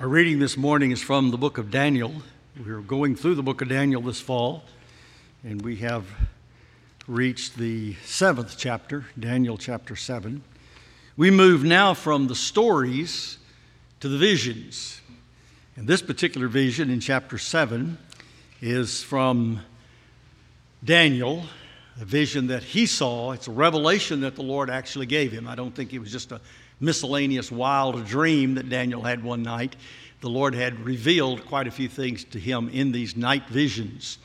Our reading this morning is from the book of Daniel. We're going through the book of Daniel this fall, and we have reached the seventh chapter, Daniel chapter 7. We move now from the stories to the visions. And this particular vision in chapter 7 is from Daniel, a vision that he saw. It's a revelation that the Lord actually gave him. I don't think it was just a miscellaneous wild dream that Daniel had one night. The Lord had revealed quite a few things to him in these night visions.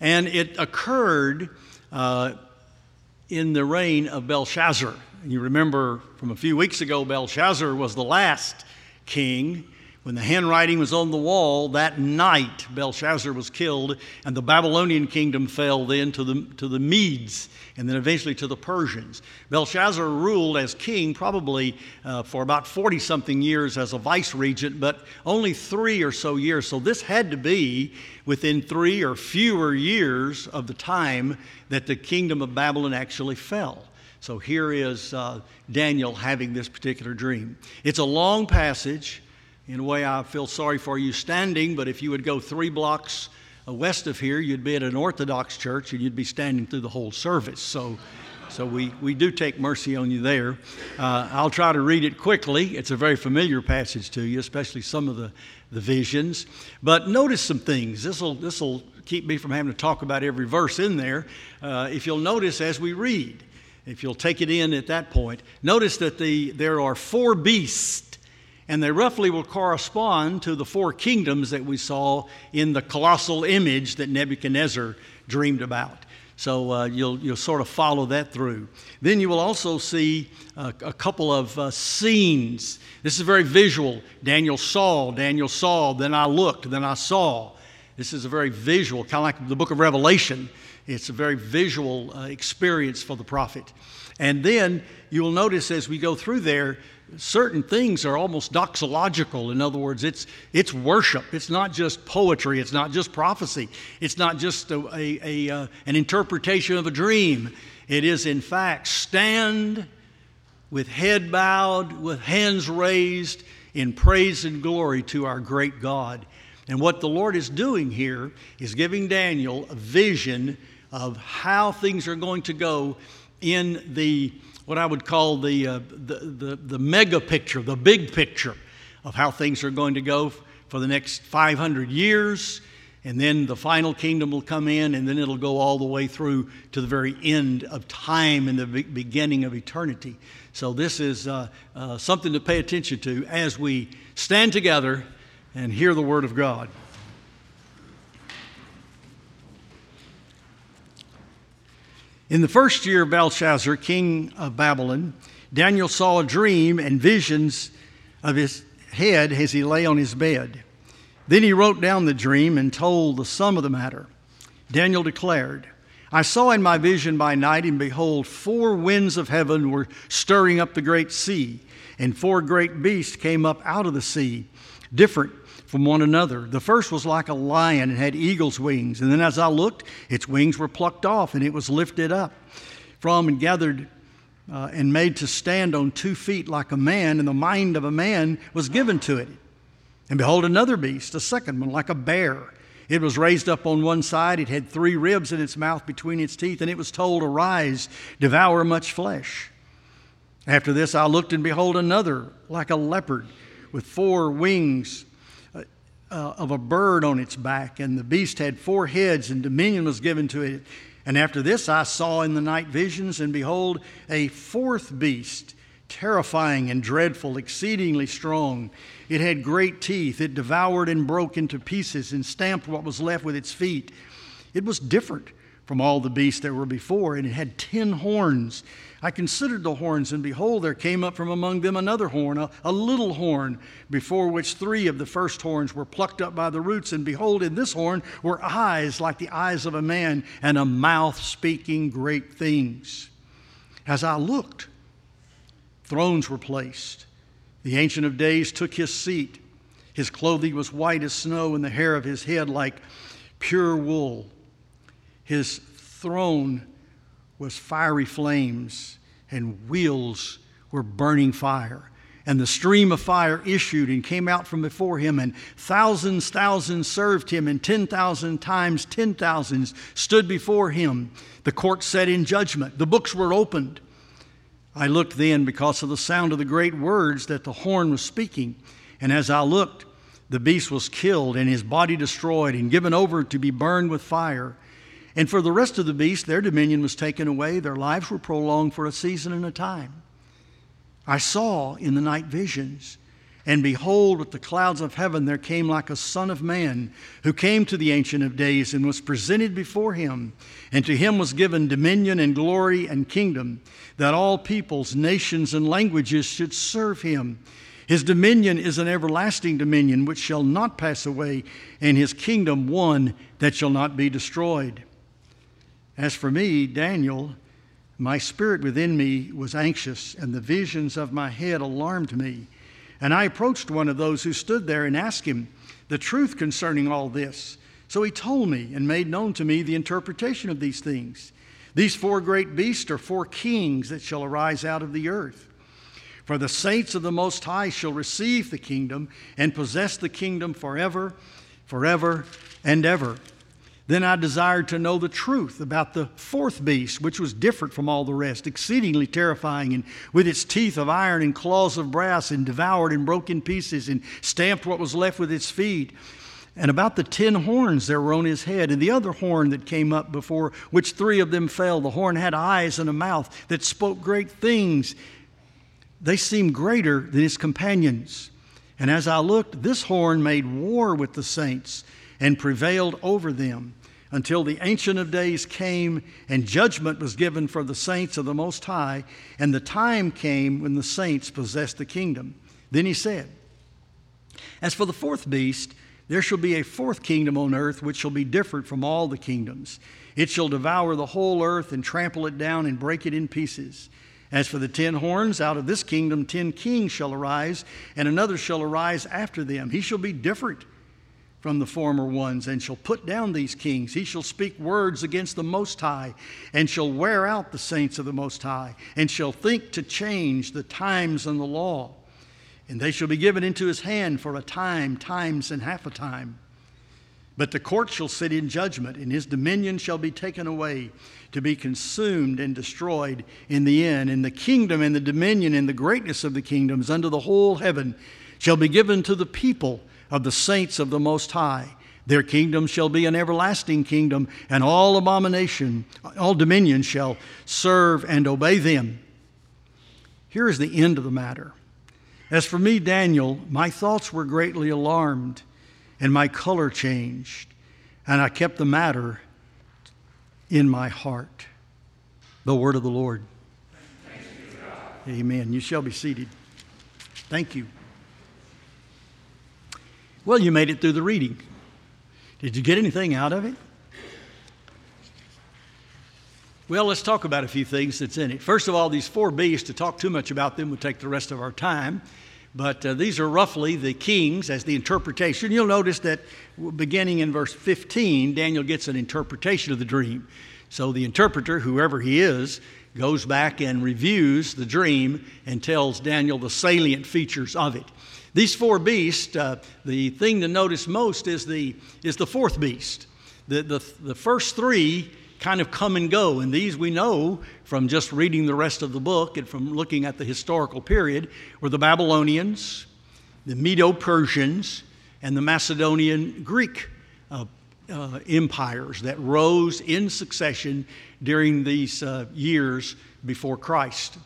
And it occurred uh, in the reign of Belshazzar. You remember from a few weeks ago, Belshazzar was the last king when the handwriting was on the wall, that night Belshazzar was killed, and the Babylonian kingdom fell then to the, to the Medes and then eventually to the Persians. Belshazzar ruled as king probably uh, for about 40 something years as a vice regent, but only three or so years. So this had to be within three or fewer years of the time that the kingdom of Babylon actually fell. So here is uh, Daniel having this particular dream. It's a long passage. In a way, I feel sorry for you standing, but if you would go three blocks uh, west of here, you'd be at an Orthodox church and you'd be standing through the whole service. So, so we, we do take mercy on you there. Uh, I'll try to read it quickly. It's a very familiar passage to you, especially some of the, the visions. But notice some things. This will this will keep me from having to talk about every verse in there. Uh, if you'll notice as we read, if you'll take it in at that point, notice that the, there are four beasts and they roughly will correspond to the four kingdoms that we saw in the colossal image that Nebuchadnezzar dreamed about. So uh, you'll, you'll sort of follow that through. Then you will also see uh, a couple of uh, scenes. This is very visual. Daniel saw, Daniel saw, then I looked, then I saw. This is a very visual, kind of like the book of Revelation. It's a very visual uh, experience for the prophet. And then you will notice as we go through there, certain things are almost doxological. In other words, it's, it's worship. It's not just poetry. It's not just prophecy. It's not just a, a, a uh, an interpretation of a dream. It is, in fact, stand with head bowed, with hands raised in praise and glory to our great God. And what the Lord is doing here is giving Daniel a vision of how things are going to go in the what I would call the, uh, the, the, the mega picture, the big picture of how things are going to go for the next 500 years. And then the final kingdom will come in, and then it'll go all the way through to the very end of time and the beginning of eternity. So, this is uh, uh, something to pay attention to as we stand together and hear the Word of God. In the first year of Belshazzar, king of Babylon, Daniel saw a dream and visions of his head as he lay on his bed. Then he wrote down the dream and told the sum of the matter. Daniel declared, I saw in my vision by night, and behold, four winds of heaven were stirring up the great sea, and four great beasts came up out of the sea, different from one another. The first was like a lion and had eagle's wings. And then as I looked, its wings were plucked off and it was lifted up from and gathered uh, and made to stand on two feet like a man, and the mind of a man was given to it. And behold, another beast, a second one, like a bear. It was raised up on one side. It had three ribs in its mouth between its teeth, and it was told, Arise, devour much flesh. After this, I looked, and behold, another, like a leopard, with four wings uh, of a bird on its back, and the beast had four heads, and dominion was given to it. And after this, I saw in the night visions, and behold, a fourth beast, terrifying and dreadful, exceedingly strong. It had great teeth. It devoured and broke into pieces and stamped what was left with its feet. It was different from all the beasts that were before, and it had ten horns. I considered the horns, and behold, there came up from among them another horn, a, a, little horn, before which three of the first horns were plucked up by the roots. And behold, in this horn were eyes like the eyes of a man, and a mouth speaking great things. As I looked, thrones were placed. The Ancient of Days took his seat. His clothing was white as snow, and the hair of his head like pure wool. His throne was fiery flames, and wheels were burning fire. And the stream of fire issued and came out from before him, and thousands, thousands served him, and 10,000 times 10,000s stood before him. The court sat in judgment. The books were opened. I looked then because of the sound of the great words that the horn was speaking. And as I looked, the beast was killed, and his body destroyed, and given over to be burned with fire. And for the rest of the beasts, their dominion was taken away, their lives were prolonged for a season and a time. I saw in the night visions, and behold, with the clouds of heaven there came like a Son of Man, who came to the Ancient of Days and was presented before him. And to him was given dominion and glory and kingdom, that all peoples, nations, and languages should serve him. His dominion is an everlasting dominion which shall not pass away, and his kingdom one that shall not be destroyed. As for me, Daniel, my spirit within me was anxious, and the visions of my head alarmed me. And I approached one of those who stood there and asked him the truth concerning all this. So he told me and made known to me the interpretation of these things. These four great beasts are four kings that shall arise out of the earth. For the saints of the Most High shall receive the kingdom and possess the kingdom forever, forever, and ever. Then I desired to know the truth about the fourth beast, which was different from all the rest, exceedingly terrifying, and with its teeth of iron and claws of brass, and devoured and broke in pieces, and stamped what was left with its feet. And about the ten horns there were on his head, and the other horn that came up before which three of them fell. The horn had eyes and a mouth that spoke great things. They seemed greater than his companions. And as I looked, this horn made war with the saints and prevailed over them until the Ancient of Days came and judgment was given for the saints of the Most High, and the time came when the saints possessed the kingdom. Then he said, As for the fourth beast, there shall be a fourth kingdom on earth which shall be different from all the kingdoms. It shall devour the whole earth and trample it down and break it in pieces. As for the ten horns, out of this kingdom ten kings shall arise, and another shall arise after them. He shall be different from the former ones, and shall put down these kings. He shall speak words against the Most High, and shall wear out the saints of the Most High, and shall think to change the times and the law. And they shall be given into his hand for a time, times, and half a time. But the court shall sit in judgment, and his dominion shall be taken away, to be consumed and destroyed in the end. And the kingdom and the dominion and the greatness of the kingdoms under the whole heaven shall be given to the people of the saints of the Most High. Their kingdom shall be an everlasting kingdom, and all abomination, all dominion shall serve and obey them. Here is the end of the matter. As for me, Daniel, my thoughts were greatly alarmed, and my color changed, and I kept the matter in my heart. The word of the Lord. Amen. You shall be seated. Thank you. Well, you made it through the reading. Did you get anything out of it? Well, let's talk about a few things that's in it. First of all, these four beasts, to talk too much about them would take the rest of our time. But uh, these are roughly the kings as the interpretation. You'll notice that beginning in verse 15, Daniel gets an interpretation of the dream. So the interpreter, whoever he is, goes back and reviews the dream and tells Daniel the salient features of it. These four beasts, uh, the thing to notice most is the, is the fourth beast. The, the, the first three kind of come and go, and these we know from just reading the rest of the book and from looking at the historical period were the Babylonians, the Medo Persians, and the Macedonian Greek uh, uh, empires that rose in succession during these uh, years before Christ.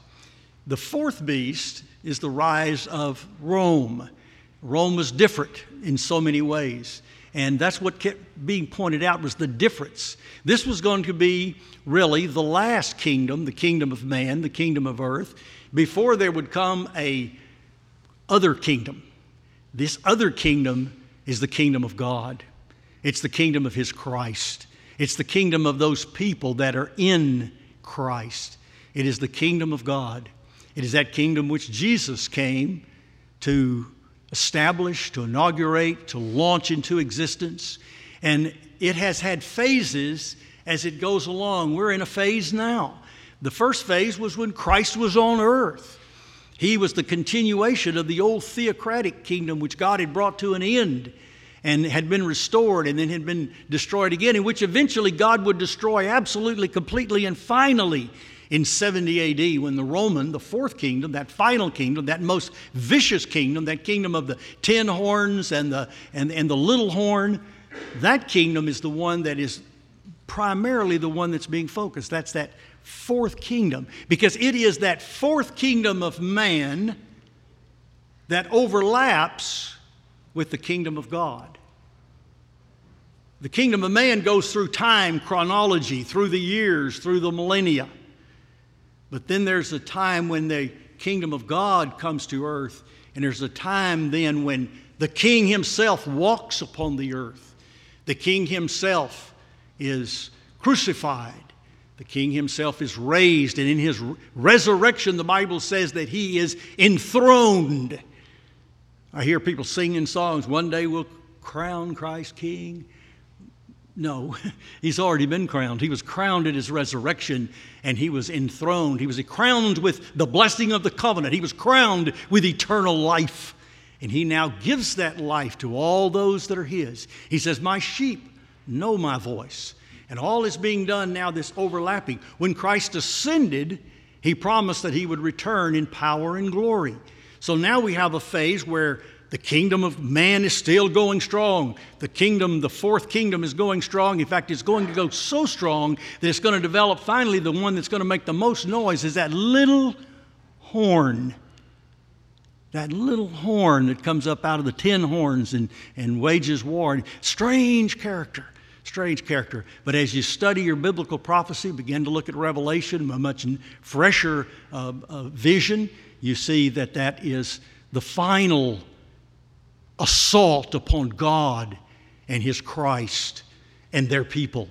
The fourth beast is the rise of Rome. Rome was different in so many ways. And that's what kept being pointed out was the difference. This was going to be really the last kingdom, the kingdom of man, the kingdom of earth, before there would come a other kingdom. This other kingdom is the kingdom of God. It's the kingdom of his Christ. It's the kingdom of those people that are in Christ. It is the kingdom of God. It is that kingdom which Jesus came to establish, to inaugurate, to launch into existence. And it has had phases as it goes along. We're in a phase now. The first phase was when Christ was on earth. He was the continuation of the old theocratic kingdom which God had brought to an end and had been restored and then had been destroyed again, in which eventually God would destroy absolutely, completely, and finally in 70 AD when the Roman, the fourth kingdom, that final kingdom, that most vicious kingdom, that kingdom of the ten horns and the, and, and the little horn, that kingdom is the one that is primarily the one that's being focused. That's that fourth kingdom because it is that fourth kingdom of man that overlaps with the kingdom of God. The kingdom of man goes through time, chronology, through the years, through the millennia. But then there's a time when the kingdom of God comes to earth, and there's a time then when the king himself walks upon the earth. The king himself is crucified. The king himself is raised, and in his resurrection, the Bible says that he is enthroned. I hear people singing songs, One day we'll crown Christ King. No, he's already been crowned. He was crowned at his resurrection and he was enthroned. He was crowned with the blessing of the covenant. He was crowned with eternal life. And he now gives that life to all those that are his. He says, My sheep know my voice. And all is being done now, this overlapping. When Christ ascended, he promised that he would return in power and glory. So now we have a phase where the kingdom of man is still going strong. The kingdom, the fourth kingdom, is going strong. In fact, it's going to go so strong that it's going to develop finally the one that's going to make the most noise is that little horn. That little horn that comes up out of the ten horns and, and wages war. Strange character strange character. But as you study your biblical prophecy, begin to look at Revelation, a much fresher uh, uh, vision, you see that that is the final assault upon God and His Christ and their people.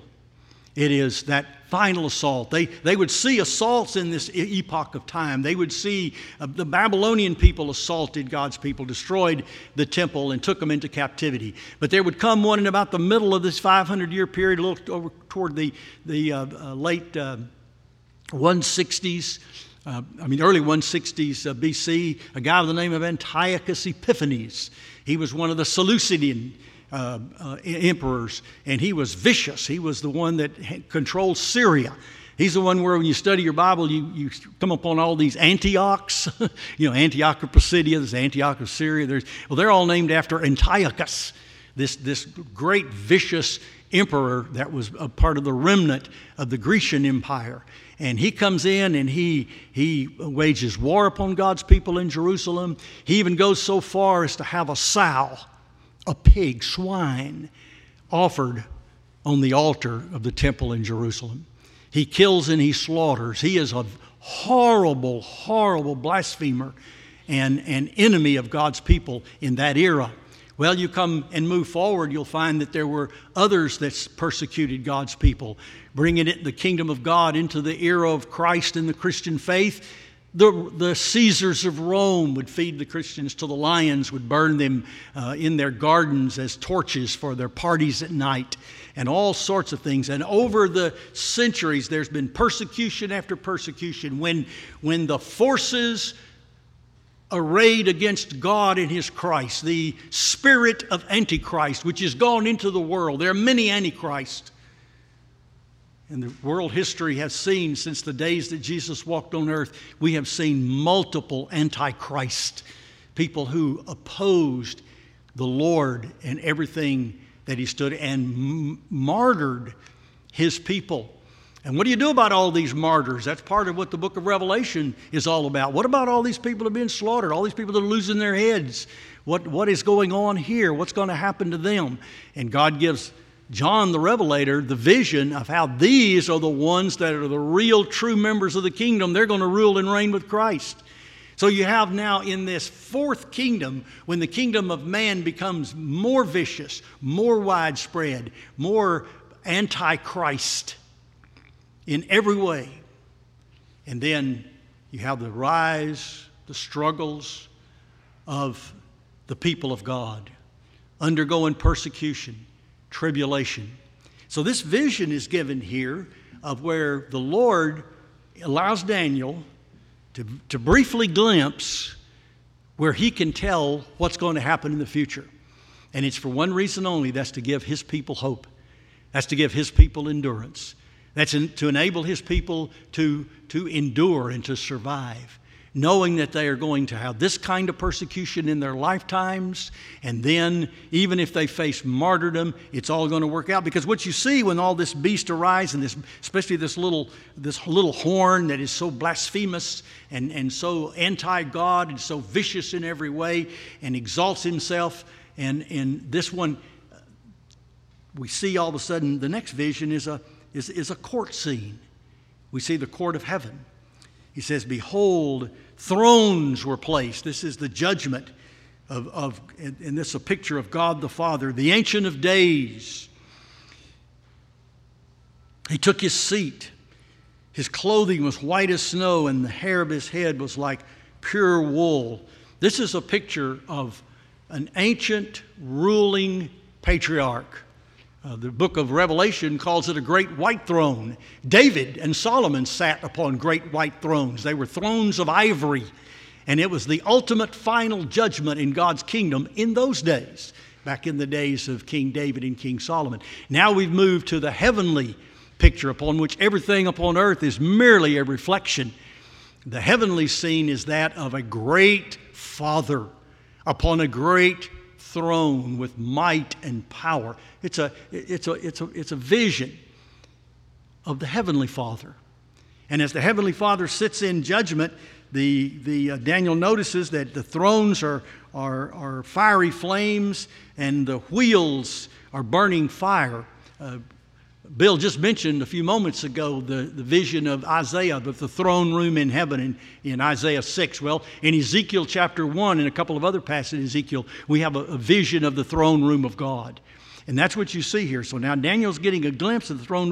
It is that final assault. They, they would see assaults in this epoch of time. They would see uh, the Babylonian people assaulted God's people, destroyed the temple, and took them into captivity. But there would come one in about the middle of this 500 year period, a little over toward the, the uh, uh, late 160s. Uh, I mean, early 160s uh, BC, a guy by the name of Antiochus Epiphanes. He was one of the Seleucidian uh, uh, emperors, and he was vicious. He was the one that controlled Syria. He's the one where when you study your Bible, you, you come upon all these Antiochs. you know, Antioch of Pisidia, there's Antioch of Syria. There's, well, they're all named after Antiochus, this, this great vicious emperor that was a part of the remnant of the Grecian Empire. And he comes in and he, he wages war upon God's people in Jerusalem. He even goes so far as to have a sow a pig, swine, offered on the altar of the temple in Jerusalem. He kills and he slaughters. He is a horrible, horrible blasphemer and an enemy of God's people in that era. Well, you come and move forward, you'll find that there were others that persecuted God's people, bringing it, the kingdom of God into the era of Christ and the Christian faith. The, the Caesars of Rome would feed the Christians till the lions would burn them uh, in their gardens as torches for their parties at night, and all sorts of things. And over the centuries, there's been persecution after persecution. When, when the forces arrayed against God and His Christ, the spirit of Antichrist, which has gone into the world, there are many Antichrists and the world history has seen since the days that Jesus walked on earth, we have seen multiple antichrist, people who opposed the Lord and everything that he stood and m- martyred his people. And what do you do about all these martyrs? That's part of what the book of Revelation is all about. What about all these people that are being slaughtered, all these people that are losing their heads? What, what is going on here? What's going to happen to them? And God gives John the Revelator the vision of how these are the ones that are the real true members of the kingdom. They're going to rule and reign with Christ. So you have now in this fourth kingdom, when the kingdom of man becomes more vicious, more widespread, more antichrist in every way. And then you have the rise, the struggles of the people of God undergoing persecution tribulation. So, this vision is given here of where the Lord allows Daniel to, to briefly glimpse where he can tell what's going to happen in the future. And it's for one reason only that's to give his people hope, that's to give his people endurance, that's in, to enable his people to, to endure and to survive knowing that they are going to have this kind of persecution in their lifetimes. And then, even if they face martyrdom, it's all going to work out. Because what you see when all this beast arises, and this, especially this little, this little horn that is so blasphemous and, and so anti God and so vicious in every way and exalts himself, and, and this one, we see all of a sudden the next vision is a, is, is a court scene. We see the court of heaven. He says, Behold, thrones were placed. This is the judgment of, of and this is a picture of God the Father, the Ancient of Days. He took his seat. His clothing was white as snow, and the hair of his head was like pure wool. This is a picture of an ancient ruling patriarch. Uh, the book of Revelation calls it a great white throne. David and Solomon sat upon great white thrones. They were thrones of ivory, and it was the ultimate final judgment in God's kingdom in those days, back in the days of King David and King Solomon. Now we've moved to the heavenly picture upon which everything upon earth is merely a reflection. The heavenly scene is that of a great Father upon a great throne with might and power. It's a, it's a, it's a, it's a vision of the Heavenly Father. And as the Heavenly Father sits in judgment, the, the uh, Daniel notices that the thrones are, are, are fiery flames and the wheels are burning fire. Uh, Bill just mentioned a few moments ago the, the vision of Isaiah, the, the throne room in heaven in, in Isaiah 6. Well, in Ezekiel chapter 1 and a couple of other passages in Ezekiel, we have a, a vision of the throne room of God. And that's what you see here. So now Daniel's getting a glimpse of the throne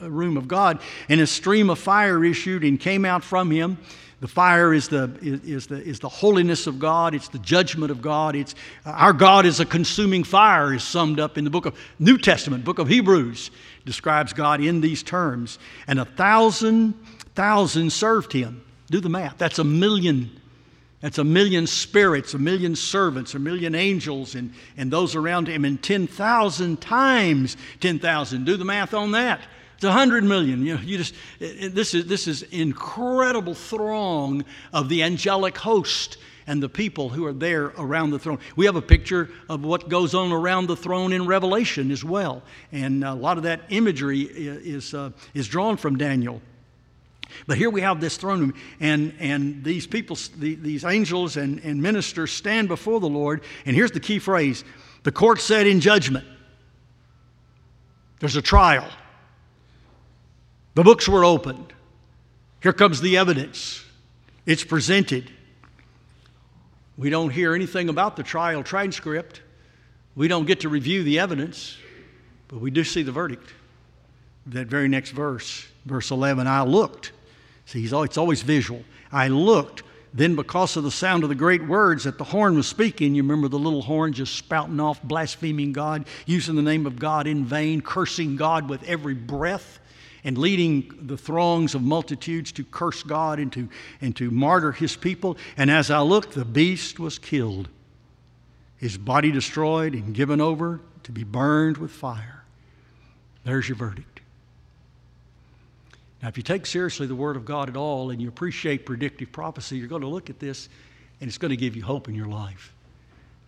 room of God, and a stream of fire issued and came out from him. The fire is the, is, the, is the holiness of God. It's the judgment of God. It's, uh, our God is a consuming fire, is summed up in the book of New Testament, book of Hebrews, describes God in these terms. And a thousand, thousand served him. Do the math. That's a million. That's a million spirits, a million servants, a million angels, and, and those around him, and 10,000 times 10,000. Do the math on that. It's a hundred million. You know, you just this is this is incredible throng of the angelic host and the people who are there around the throne. We have a picture of what goes on around the throne in Revelation as well, and a lot of that imagery is uh, is drawn from Daniel. But here we have this throne room, and, and these people, the, these angels and, and ministers stand before the Lord. And here's the key phrase the court said in judgment. There's a trial. The books were opened. Here comes the evidence. It's presented. We don't hear anything about the trial transcript. We don't get to review the evidence, but we do see the verdict. That very next verse, verse 11, I looked. See, it's always visual. I looked. Then, because of the sound of the great words that the horn was speaking, you remember the little horn just spouting off, blaspheming God, using the name of God in vain, cursing God with every breath and leading the throngs of multitudes to curse God and to, and to martyr his people. And as I looked, the beast was killed, his body destroyed and given over to be burned with fire. There's your verdict. Now, if you take seriously the Word of God at all and you appreciate predictive prophecy, you're going to look at this and it's going to give you hope in your life.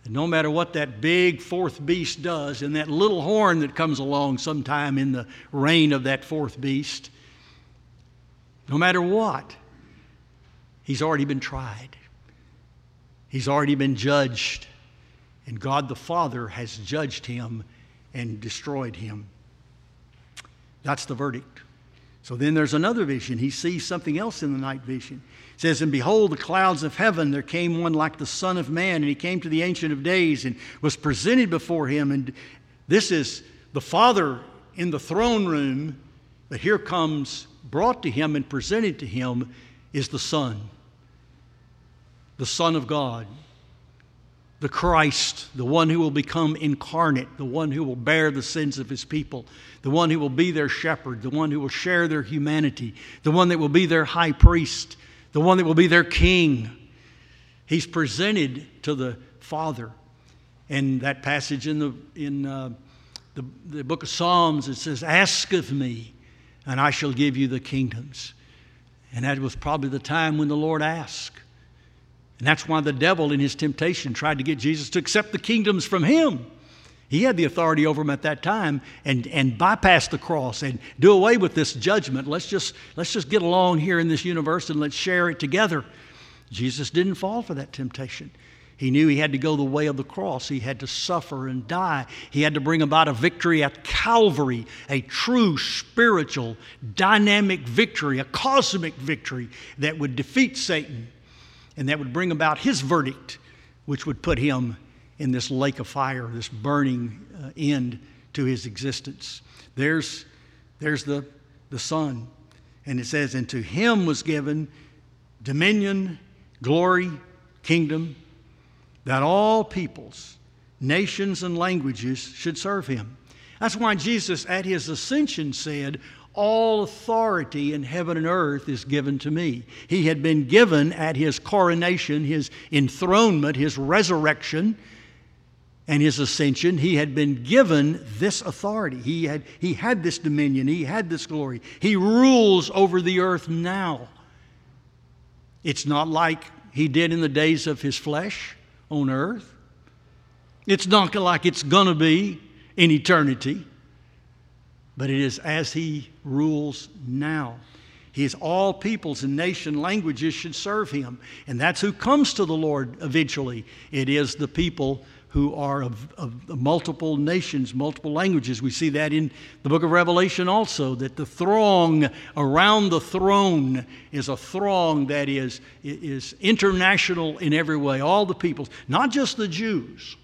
And no matter what that big fourth beast does, and that little horn that comes along sometime in the reign of that fourth beast, no matter what, he's already been tried. He's already been judged. And God the Father has judged him and destroyed him. That's the verdict. So then there's another vision. He sees something else in the night vision. Says, And behold, the clouds of heaven, there came one like the Son of Man, and he came to the Ancient of Days and was presented before him. And this is the Father in the throne room, but here comes, brought to him and presented to him, is the Son, the Son of God the Christ, the one who will become incarnate, the one who will bear the sins of his people, the one who will be their shepherd, the one who will share their humanity, the one that will be their high priest, the one that will be their king. He's presented to the Father. And that passage in the, in, uh, the, the book of Psalms, it says, Ask of me, and I shall give you the kingdoms. And that was probably the time when the Lord asked. And that's why the devil, in his temptation, tried to get Jesus to accept the kingdoms from him. He had the authority over them at that time and, and bypass the cross and do away with this judgment. Let's just, let's just get along here in this universe and let's share it together. Jesus didn't fall for that temptation. He knew he had to go the way of the cross. He had to suffer and die. He had to bring about a victory at Calvary, a true spiritual, dynamic victory, a cosmic victory that would defeat Satan and that would bring about his verdict, which would put him in this lake of fire, this burning uh, end to his existence. There's, there's the, the Son. And it says, And to him was given dominion, glory, kingdom, that all peoples, nations, and languages should serve him. That's why Jesus, at his ascension, said, All authority in heaven and earth is given to me. He had been given at his coronation, his enthronement, his resurrection, and his ascension, he had been given this authority. He had, he had this dominion. He had this glory. He rules over the earth now. It's not like he did in the days of his flesh on earth. It's not like it's going to be in eternity, but it is as He rules now. He is all peoples and nation languages should serve Him. And that's who comes to the Lord eventually. It is the people who are of, of, multiple nations, multiple languages. We see that in the book of Revelation also, that the throng around the throne is a throng that is, is international in every way, all the peoples, not just the Jews.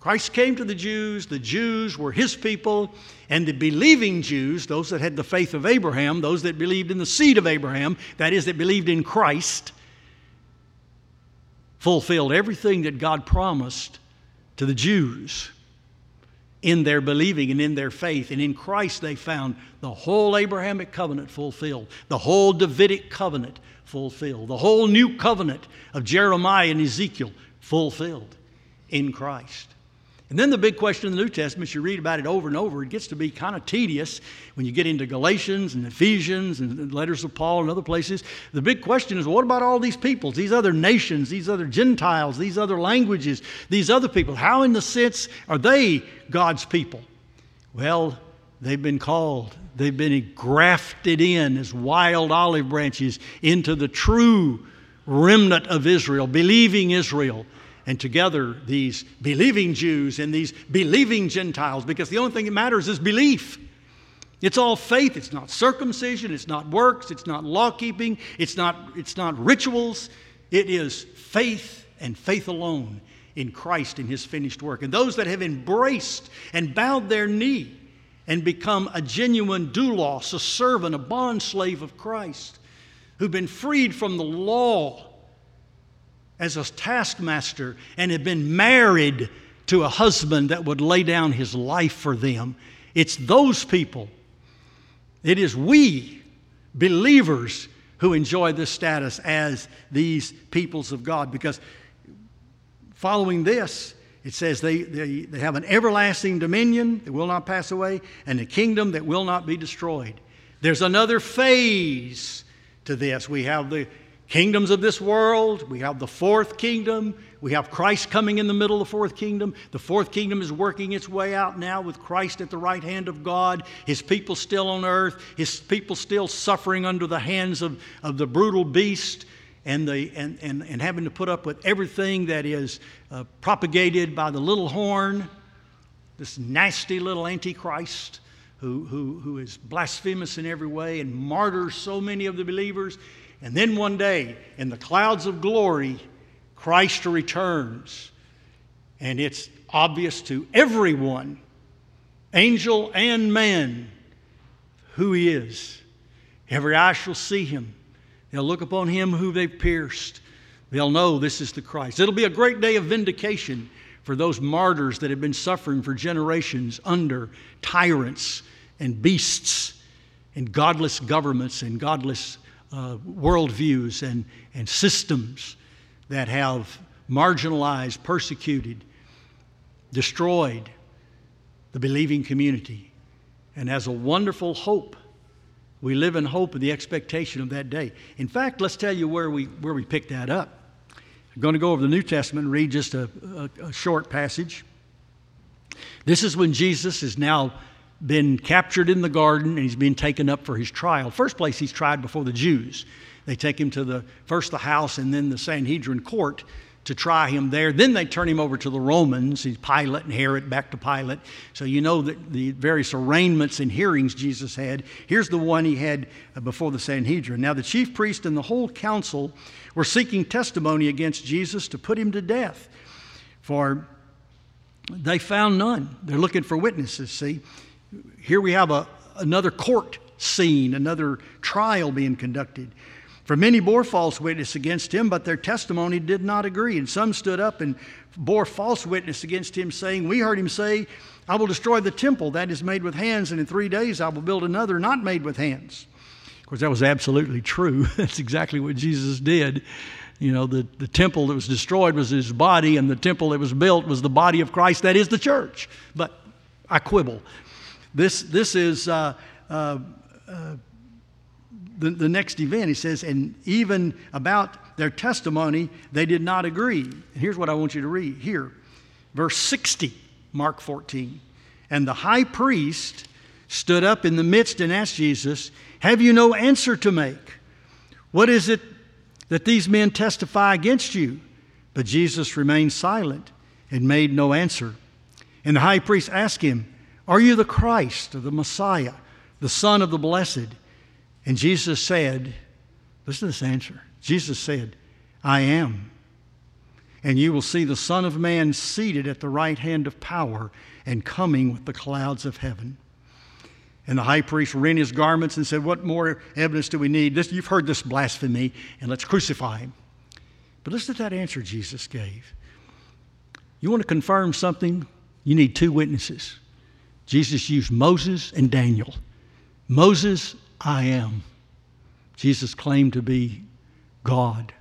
Christ came to the Jews, the Jews were his people, and the believing Jews, those that had the faith of Abraham, those that believed in the seed of Abraham, that is, that believed in Christ, fulfilled everything that God promised to the Jews in their believing and in their faith. And in Christ, they found the whole Abrahamic covenant fulfilled, the whole Davidic covenant fulfilled, the whole new covenant of Jeremiah and Ezekiel fulfilled in Christ. And then the big question in the New Testament, you read about it over and over, it gets to be kind of tedious when you get into Galatians and Ephesians and letters of Paul and other places. The big question is what about all these peoples, these other nations, these other Gentiles, these other languages, these other people? How, in the sense, are they God's people? Well, they've been called, they've been grafted in as wild olive branches into the true remnant of Israel, believing Israel and together these believing Jews and these believing Gentiles, because the only thing that matters is belief. It's all faith. It's not circumcision. It's not works. It's not law keeping. It's not, it's not rituals. It is faith and faith alone in Christ in His finished work. And those that have embraced and bowed their knee and become a genuine doulos, a servant, a bond slave of Christ, who've been freed from the law as a taskmaster and had been married to a husband that would lay down his life for them. It's those people. It is we, believers, who enjoy this status as these peoples of God. Because following this, it says they, they, they have an everlasting dominion that will not pass away and a kingdom that will not be destroyed. There's another phase to this. We have the kingdoms of this world. We have the fourth kingdom. We have Christ coming in the middle of the fourth kingdom. The fourth kingdom is working its way out now with Christ at the right hand of God, his people still on earth, his people still suffering under the hands of, of the brutal beast. And, the, and, and, and having to put up with everything that is uh, propagated by the little horn, this nasty little antichrist who, who, who is blasphemous in every way and martyrs so many of the believers. And then one day, in the clouds of glory, Christ returns. And it's obvious to everyone, angel and man, who he is. Every eye shall see him. They'll look upon him who they've pierced. They'll know this is the Christ. It'll be a great day of vindication for those martyrs that have been suffering for generations under tyrants and beasts and godless governments and godless uh, worldviews and, and systems that have marginalized, persecuted, destroyed the believing community. And as a wonderful hope, we live in hope and the expectation of that day. In fact, let's tell you where we, where we picked that up. I'm going to go over the New Testament and read just a, a, a short passage. This is when Jesus is now been captured in the garden and he's been taken up for his trial. First place, he's tried before the Jews. They take him to the first the house and then the Sanhedrin court to try him there. Then they turn him over to the Romans. He's Pilate and Herod, back to Pilate. So you know that the various arraignments and hearings Jesus had. Here's the one he had uh, before the Sanhedrin. Now the chief priest and the whole council were seeking testimony against Jesus to put him to death. For they found none. They're looking for witnesses, see. Here we have a, another court scene, another trial being conducted. For many bore false witness against him, but their testimony did not agree. And some stood up and bore false witness against him, saying, We heard him say, I will destroy the temple that is made with hands, and in three days I will build another not made with hands. Of course, that was absolutely true. That's exactly what Jesus did. You know, the, the temple that was destroyed was his body, and the temple that was built was the body of Christ, that is the church. But I quibble. This, this is uh, uh, uh, the, the next event. He says, and even about their testimony, they did not agree. And here's what I want you to read here verse 60, Mark 14. And the high priest stood up in the midst and asked Jesus, Have you no answer to make? What is it that these men testify against you? But Jesus remained silent and made no answer. And the high priest asked him, Are you the Christ, the Messiah, the Son of the Blessed? And Jesus said, Listen to this answer. Jesus said, I am. And you will see the Son of Man seated at the right hand of power and coming with the clouds of heaven. And the high priest rent his garments and said, What more evidence do we need? This, you've heard this blasphemy, and let's crucify him. But listen to that answer Jesus gave. You want to confirm something? You need two witnesses. Jesus used Moses and Daniel. Moses I am. Jesus claimed to be God,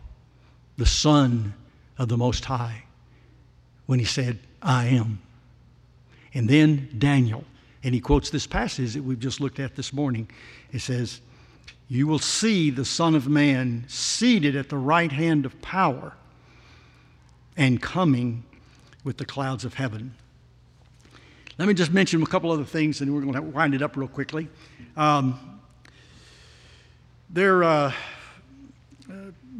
the Son of the Most High, when he said, I am. And then Daniel, and he quotes this passage that we've just looked at this morning. It says, You will see the Son of Man seated at the right hand of power and coming with the clouds of heaven. Let me just mention a couple other things, and we're going to wind it up real quickly. Um, there, uh, uh,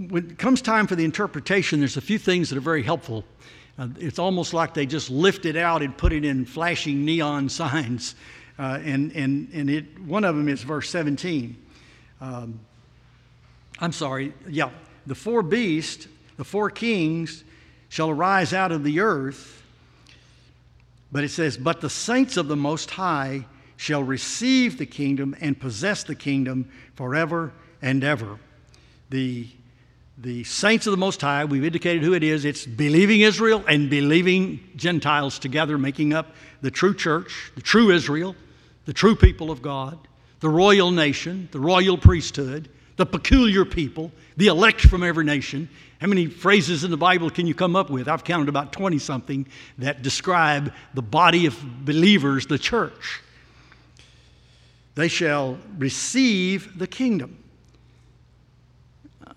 when it comes time for the interpretation, there's a few things that are very helpful. Uh, it's almost like they just lift it out and put it in flashing neon signs. Uh, and and, and it, one of them is verse 17. Um, I'm sorry, yeah. The four beasts, the four kings, shall arise out of the earth. But it says, But the saints of the Most High shall receive the kingdom and possess the kingdom forever and ever. The, the saints of the Most High, we've indicated who it is. It's believing Israel and believing Gentiles together, making up the true church, the true Israel, the true people of God, the royal nation, the royal priesthood, the peculiar people, the elect from every nation. How many phrases in the Bible can you come up with? I've counted about 20 something that describe the body of believers, the church. They shall receive the kingdom.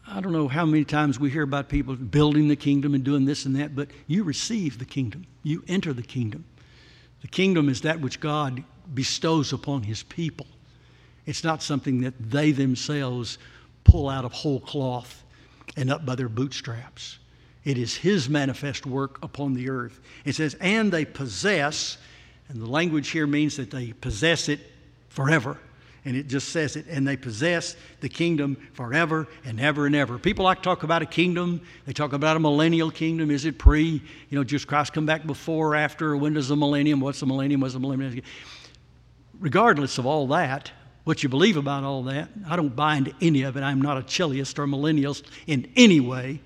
I don't know how many times we hear about people building the kingdom and doing this and that, but you receive the kingdom. You enter the kingdom. The kingdom is that which God bestows upon his people. It's not something that they themselves pull out of whole cloth and up by their bootstraps. It is his manifest work upon the earth. It says, and they possess, and the language here means that they possess it forever and it just says it, and they possess the kingdom forever and ever and ever. People like to talk about a kingdom. They talk about a millennial kingdom. Is it pre, you know, just Christ come back before or after? When does the millennium? What's the millennium? What's the millennium? Regardless of all that, what you believe about all that, I don't buy into any of it. I'm not a chiliast or millennialist in any way.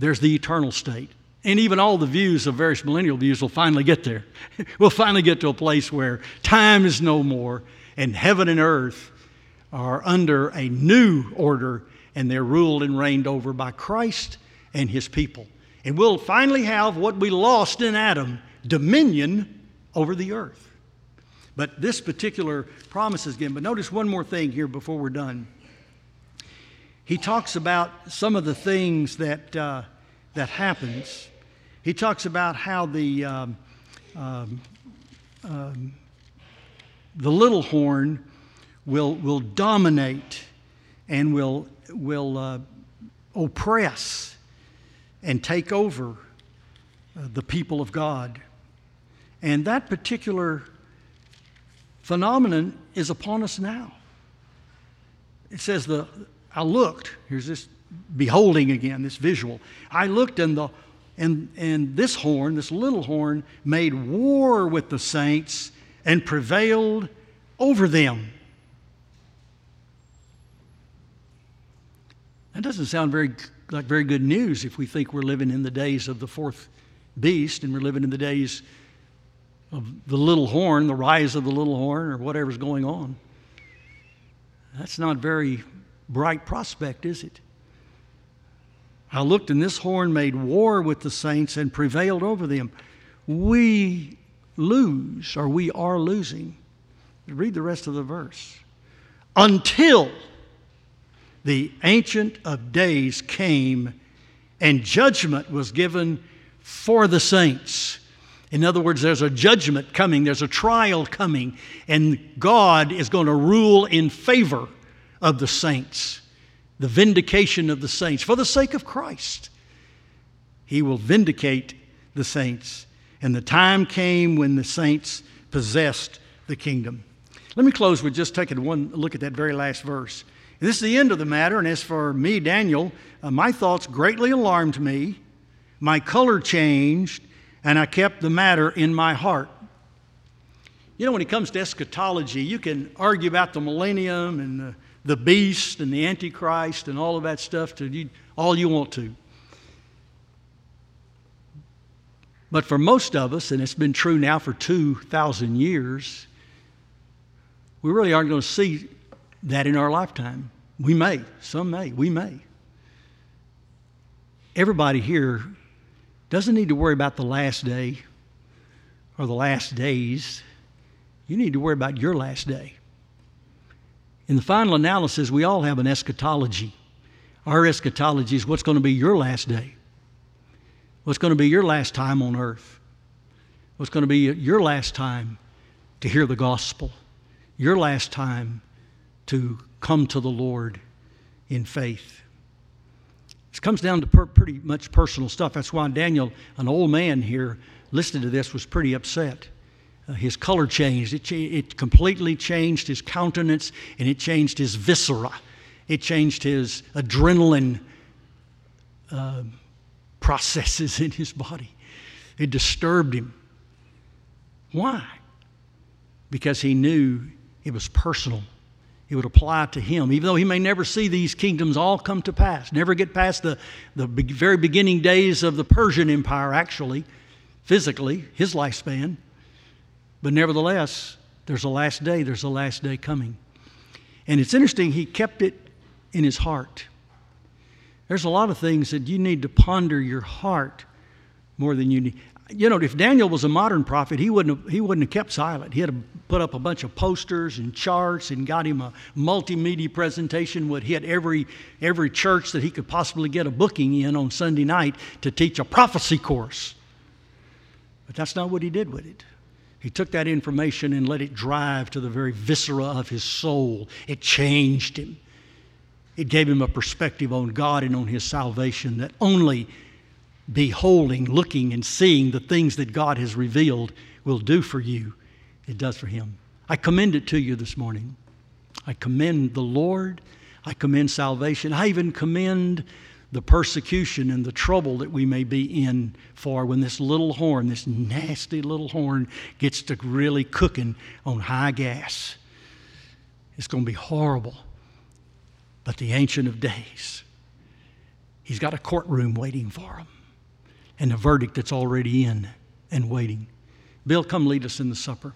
There's the eternal state. And even all the views of various millennial views will finally get there. we'll finally get to a place where time is no more and heaven and earth are under a new order and they're ruled and reigned over by Christ and his people. And we'll finally have what we lost in Adam dominion over the earth. But this particular promise is given. But notice one more thing here before we're done. He talks about some of the things that, uh, that happens. He talks about how the, um, um, um, the little horn will, will dominate and will, will uh, oppress and take over uh, the people of God. And that particular phenomenon is upon us now. It says, the, I looked, here's this beholding again, this visual. I looked and the and, and this horn, this little horn, made war with the saints and prevailed over them. That doesn't sound very like very good news if we think we're living in the days of the fourth beast and we're living in the days of the little horn, the rise of the little horn, or whatever's going on. That's not very bright prospect, is it? I looked, and this horn made war with the saints and prevailed over them. We lose, or we are losing. Read the rest of the verse. Until the Ancient of Days came and judgment was given for the saints. In other words, there's a judgment coming, there's a trial coming, and God is going to rule in favor of the saints, the vindication of the saints, for the sake of Christ. He will vindicate the saints. And the time came when the saints possessed the kingdom. Let me close with just taking one look at that very last verse. This is the end of the matter, and as for me, Daniel, uh, my thoughts greatly alarmed me. My color changed, and I kept the matter in my heart. You know, when it comes to eschatology, you can argue about the millennium and the, the beast and the antichrist and all of that stuff to you, all you want to. But for most of us, and it's been true now for 2,000 years, we really aren't going to see that in our lifetime. We may, some may, we may. Everybody here doesn't need to worry about the last day or the last days. You need to worry about your last day. In the final analysis, we all have an eschatology. Our eschatology is what's going to be your last day, what's going to be your last time on earth, what's going to be your last time to hear the gospel, your last time to come to the Lord in faith. It comes down to per- pretty much personal stuff. That's why Daniel, an old man here, listening to this, was pretty upset. Uh, his color changed. It, it completely changed his countenance and it changed his viscera. It changed his adrenaline uh, processes in his body. It disturbed him. Why? Because he knew it was personal it would apply to him, even though he may never see these kingdoms all come to pass, never get past the, the very beginning days of the Persian Empire, actually, physically, his lifespan. But nevertheless, there's a last day, there's a last day coming. And it's interesting, he kept it in his heart. There's a lot of things that you need to ponder your heart more than you need you know, if Daniel was a modern prophet, he wouldn't have, he wouldn't have kept silent. He had to put up a bunch of posters and charts and got him a multimedia presentation. Would hit every every church that he could possibly get a booking in on Sunday night to teach a prophecy course. But that's not what he did with it. He took that information and let it drive to the very viscera of his soul. It changed him. It gave him a perspective on God and on his salvation that only beholding, looking, and seeing the things that God has revealed will do for you, it does for him. I commend it to you this morning. I commend the Lord. I commend salvation. I even commend the persecution and the trouble that we may be in for when this little horn, this nasty little horn, gets to really cooking on high gas. It's going to be horrible. But the Ancient of Days, He's got a courtroom waiting for him and the verdict that's already in and waiting. Bill, come lead us in the supper.